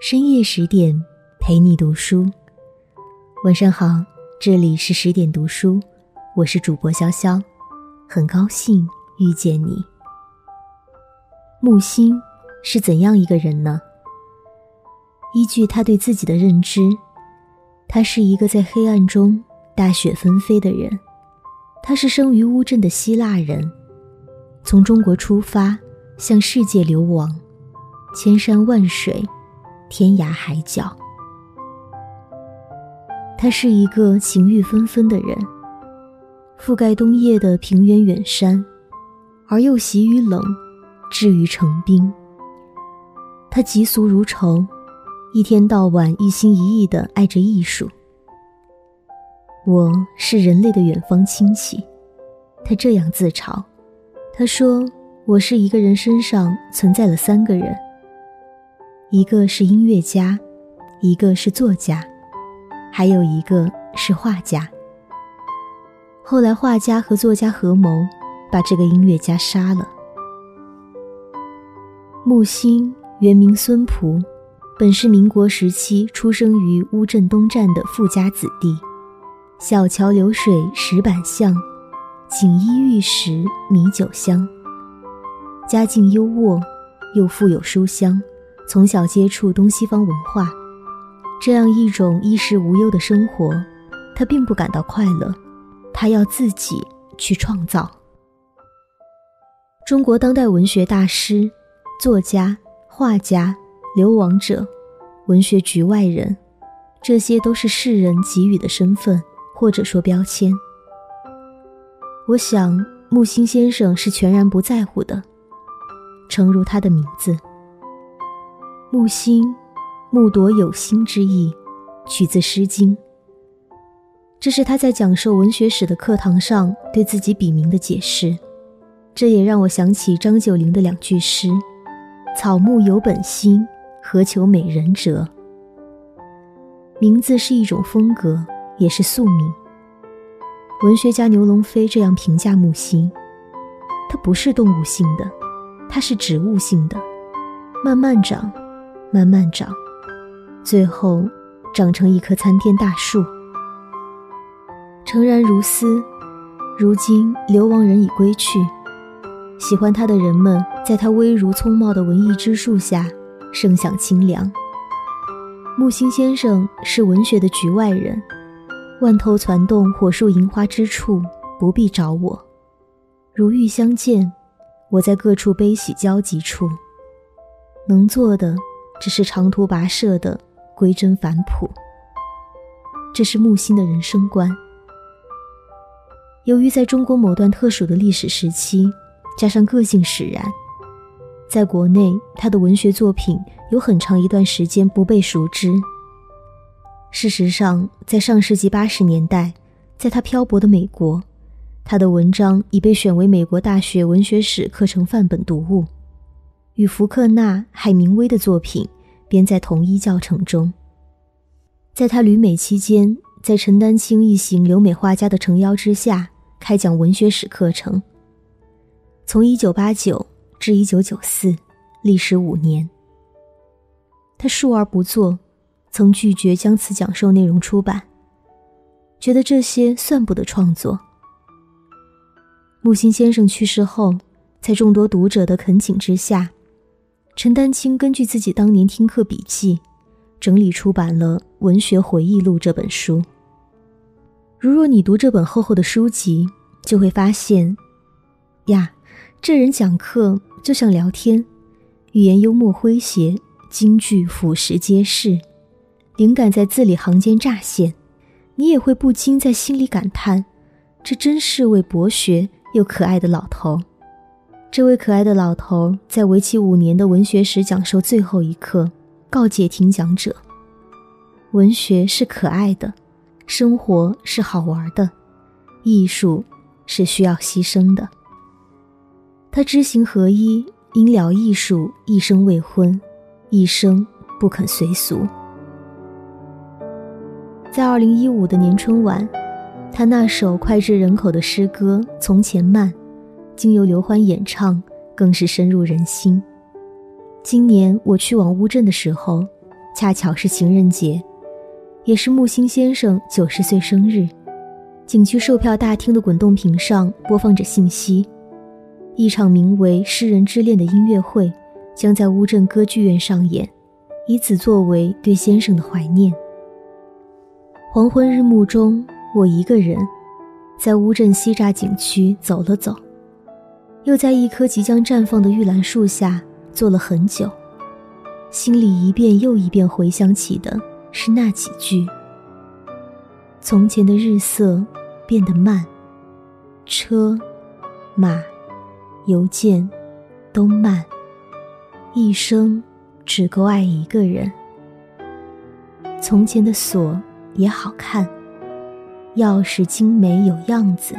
深夜十点，陪你读书。晚上好，这里是十点读书，我是主播潇潇，很高兴遇见你。木心是怎样一个人呢？依据他对自己的认知，他是一个在黑暗中大雪纷飞的人。他是生于乌镇的希腊人，从中国出发，向世界流亡，千山万水，天涯海角。他是一个情欲纷纷的人，覆盖冬夜的平原远山，而又习于冷，至于成冰。他疾俗如仇，一天到晚一心一意的爱着艺术。我是人类的远方亲戚，他这样自嘲。他说：“我是一个人身上存在了三个人，一个是音乐家，一个是作家，还有一个是画家。”后来，画家和作家合谋，把这个音乐家杀了。木心原名孙璞，本是民国时期出生于乌镇东站的富家子弟。小桥流水石板巷，锦衣玉食米酒香。家境优渥，又富有书香，从小接触东西方文化，这样一种衣食无忧的生活，他并不感到快乐。他要自己去创造。中国当代文学大师、作家、画家、流亡者、文学局外人，这些都是世人给予的身份。或者说标签，我想木心先生是全然不在乎的。诚如他的名字，木心，木朵有心之意，取自《诗经》。这是他在讲授文学史的课堂上对自己笔名的解释。这也让我想起张九龄的两句诗：“草木有本心，何求美人折。”名字是一种风格。也是宿命。文学家牛龙飞这样评价木心：它不是动物性的，它是植物性的，慢慢长，慢慢长，最后长成一棵参天大树。诚然如斯，如今流亡人已归去，喜欢他的人们在他微如葱茂的文艺之树下，盛享清凉。木心先生是文学的局外人。万头攒动，火树银花之处，不必找我。如遇相见，我在各处悲喜交集处，能做的只是长途跋涉的归真返璞。这是木心的人生观。由于在中国某段特殊的历史时期，加上个性使然，在国内他的文学作品有很长一段时间不被熟知。事实上，在上世纪八十年代，在他漂泊的美国，他的文章已被选为美国大学文学史课程范本读物，与福克纳、海明威的作品编在同一教程中。在他旅美期间，在陈丹青一行留美画家的诚邀之下，开讲文学史课程。从一九八九至一九九四，历时五年。他述而不作。曾拒绝将此讲授内容出版，觉得这些算不得创作。木心先生去世后，在众多读者的恳请之下，陈丹青根据自己当年听课笔记，整理出版了《文学回忆录》这本书。如若你读这本厚厚的书籍，就会发现，呀，这人讲课就像聊天，语言幽默诙谐，金句俯拾皆是。灵感在字里行间乍现，你也会不禁在心里感叹：这真是位博学又可爱的老头。这位可爱的老头在为期五年的文学史讲授最后一课，告诫听讲者：文学是可爱的，生活是好玩的，艺术是需要牺牲的。他知行合一，因了艺术，一生未婚，一生不肯随俗。在二零一五的年春晚，他那首脍炙人口的诗歌《从前慢》，经由刘欢演唱，更是深入人心。今年我去往乌镇的时候，恰巧是情人节，也是木心先生九十岁生日。景区售票大厅的滚动屏上播放着信息：一场名为《诗人之恋》的音乐会将在乌镇歌剧院上演，以此作为对先生的怀念。黄昏日暮中，我一个人在乌镇西栅景区走了走，又在一棵即将绽放的玉兰树下坐了很久，心里一遍又一遍回想起的是那几句：从前的日色。变得慢，车、马、邮件都慢，一生只够爱一个人。从前的锁也好看，钥匙精美有样子。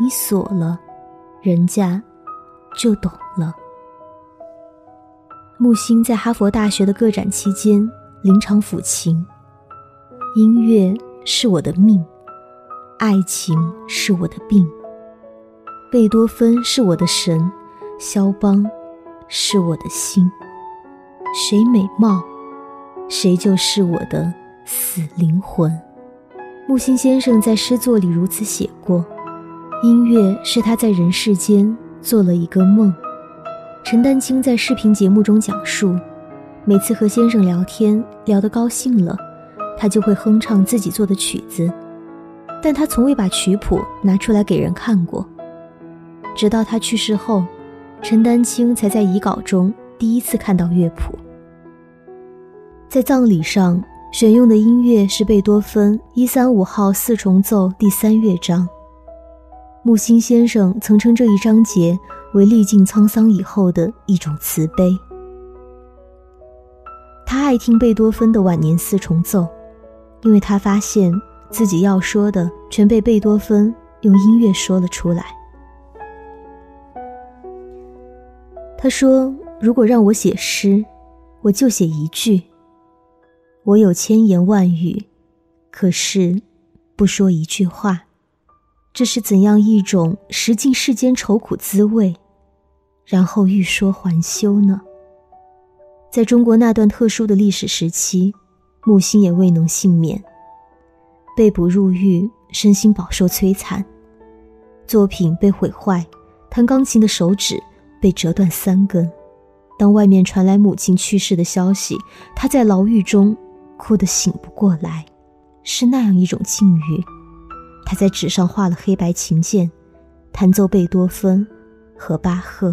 你锁了，人家就懂了。木星在哈佛大学的个展期间，临场抚琴。音乐是我的命。爱情是我的病，贝多芬是我的神，肖邦是我的心。谁美貌，谁就是我的死灵魂。木心先生在诗作里如此写过：音乐是他在人世间做了一个梦。陈丹青在视频节目中讲述，每次和先生聊天聊得高兴了，他就会哼唱自己做的曲子。但他从未把曲谱拿出来给人看过，直到他去世后，陈丹青才在遗稿中第一次看到乐谱。在葬礼上选用的音乐是贝多芬一三五号四重奏第三乐章。木心先生曾称这一章节为历尽沧桑以后的一种慈悲。他爱听贝多芬的晚年四重奏，因为他发现。自己要说的全被贝多芬用音乐说了出来。他说：“如果让我写诗，我就写一句。我有千言万语，可是不说一句话。这是怎样一种食尽世间愁苦滋味，然后欲说还休呢？”在中国那段特殊的历史时期，木心也未能幸免。被捕入狱，身心饱受摧残，作品被毁坏，弹钢琴的手指被折断三根。当外面传来母亲去世的消息，他在牢狱中哭得醒不过来，是那样一种境遇。他在纸上画了黑白琴键，弹奏贝多芬和巴赫。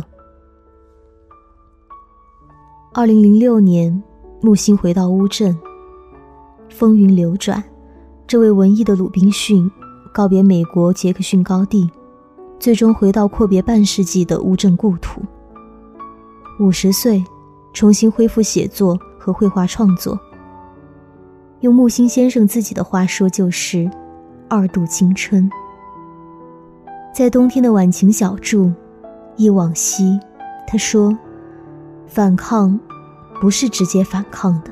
二零零六年，木星回到乌镇，风云流转。这位文艺的鲁滨逊告别美国杰克逊高地，最终回到阔别半世纪的乌镇故土。五十岁，重新恢复写作和绘画创作。用木心先生自己的话说，就是二度青春。在冬天的晚晴小筑，忆往昔，他说：“反抗，不是直接反抗的，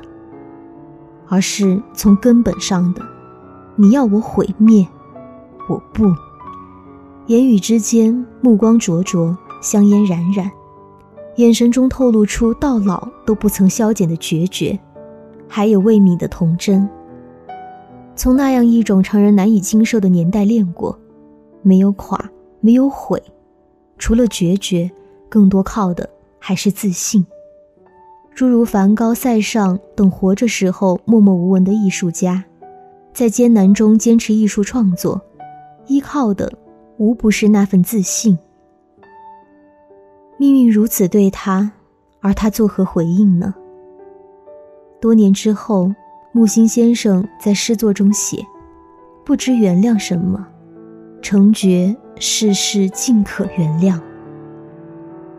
而是从根本上的。”你要我毁灭，我不。言语之间，目光灼灼，香烟冉冉，眼神中透露出到老都不曾消减的决绝，还有未泯的童真。从那样一种常人难以经受的年代练过，没有垮，没有毁，除了决绝，更多靠的还是自信。诸如梵高、塞尚等活着时候默默无闻的艺术家。在艰难中坚持艺术创作，依靠的无不是那份自信。命运如此对他，而他作何回应呢？多年之后，木心先生在诗作中写：“不知原谅什么，成觉世事尽可原谅。”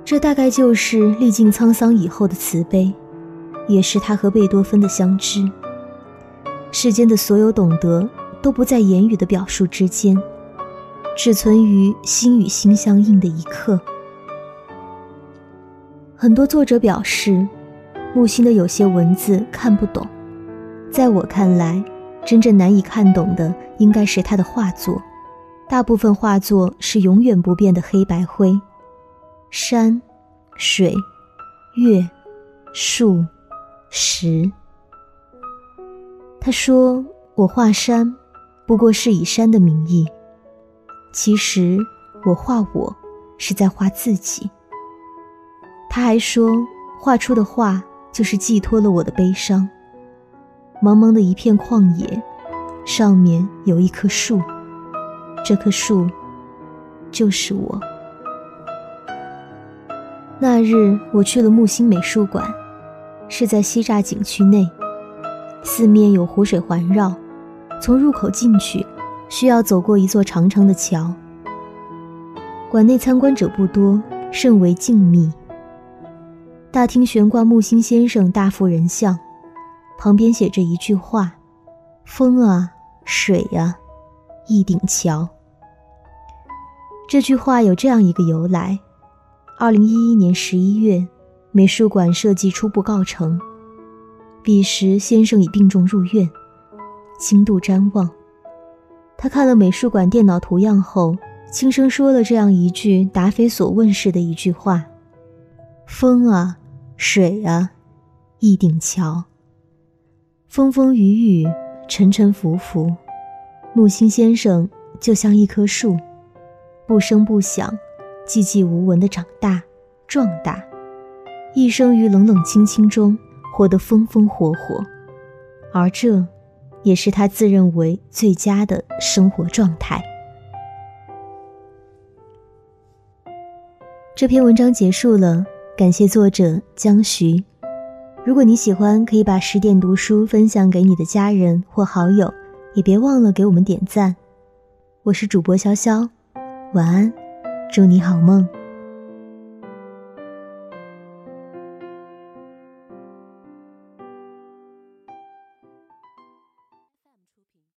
这大概就是历尽沧桑以后的慈悲，也是他和贝多芬的相知。世间的所有懂得，都不在言语的表述之间，只存于心与心相应的一刻。很多作者表示，木心的有些文字看不懂。在我看来，真正难以看懂的应该是他的画作。大部分画作是永远不变的黑白灰，山、水、月、树、石。他说：“我画山，不过是以山的名义。其实我画我，是在画自己。”他还说：“画出的画，就是寄托了我的悲伤。茫茫的一片旷野，上面有一棵树，这棵树，就是我。”那日我去了木星美术馆，是在西栅景区内，四面有湖水环绕，从入口进去，需要走过一座长长的桥。馆内参观者不多，甚为静谧。大厅悬挂木星先生大幅人像，旁边写着一句话：“风啊，水啊，一顶桥。”这句话有这样一个由来。二零一一年十一月，美术馆设计初步告成。彼时先生已病重入院，轻度瞻望。他看了美术馆电脑图样后，轻声说了这样一句答非所问式的一句话：“风啊，水啊，一顶桥。风风雨雨，沉沉浮浮，木心先生就像一棵树，不声不响。”寂寂无闻的长大、壮大，一生于冷冷清清中活得风风火火，而这，也是他自认为最佳的生活状态。这篇文章结束了，感谢作者江徐。如果你喜欢，可以把十点读书分享给你的家人或好友，也别忘了给我们点赞。我是主播潇潇，晚安。祝你好梦。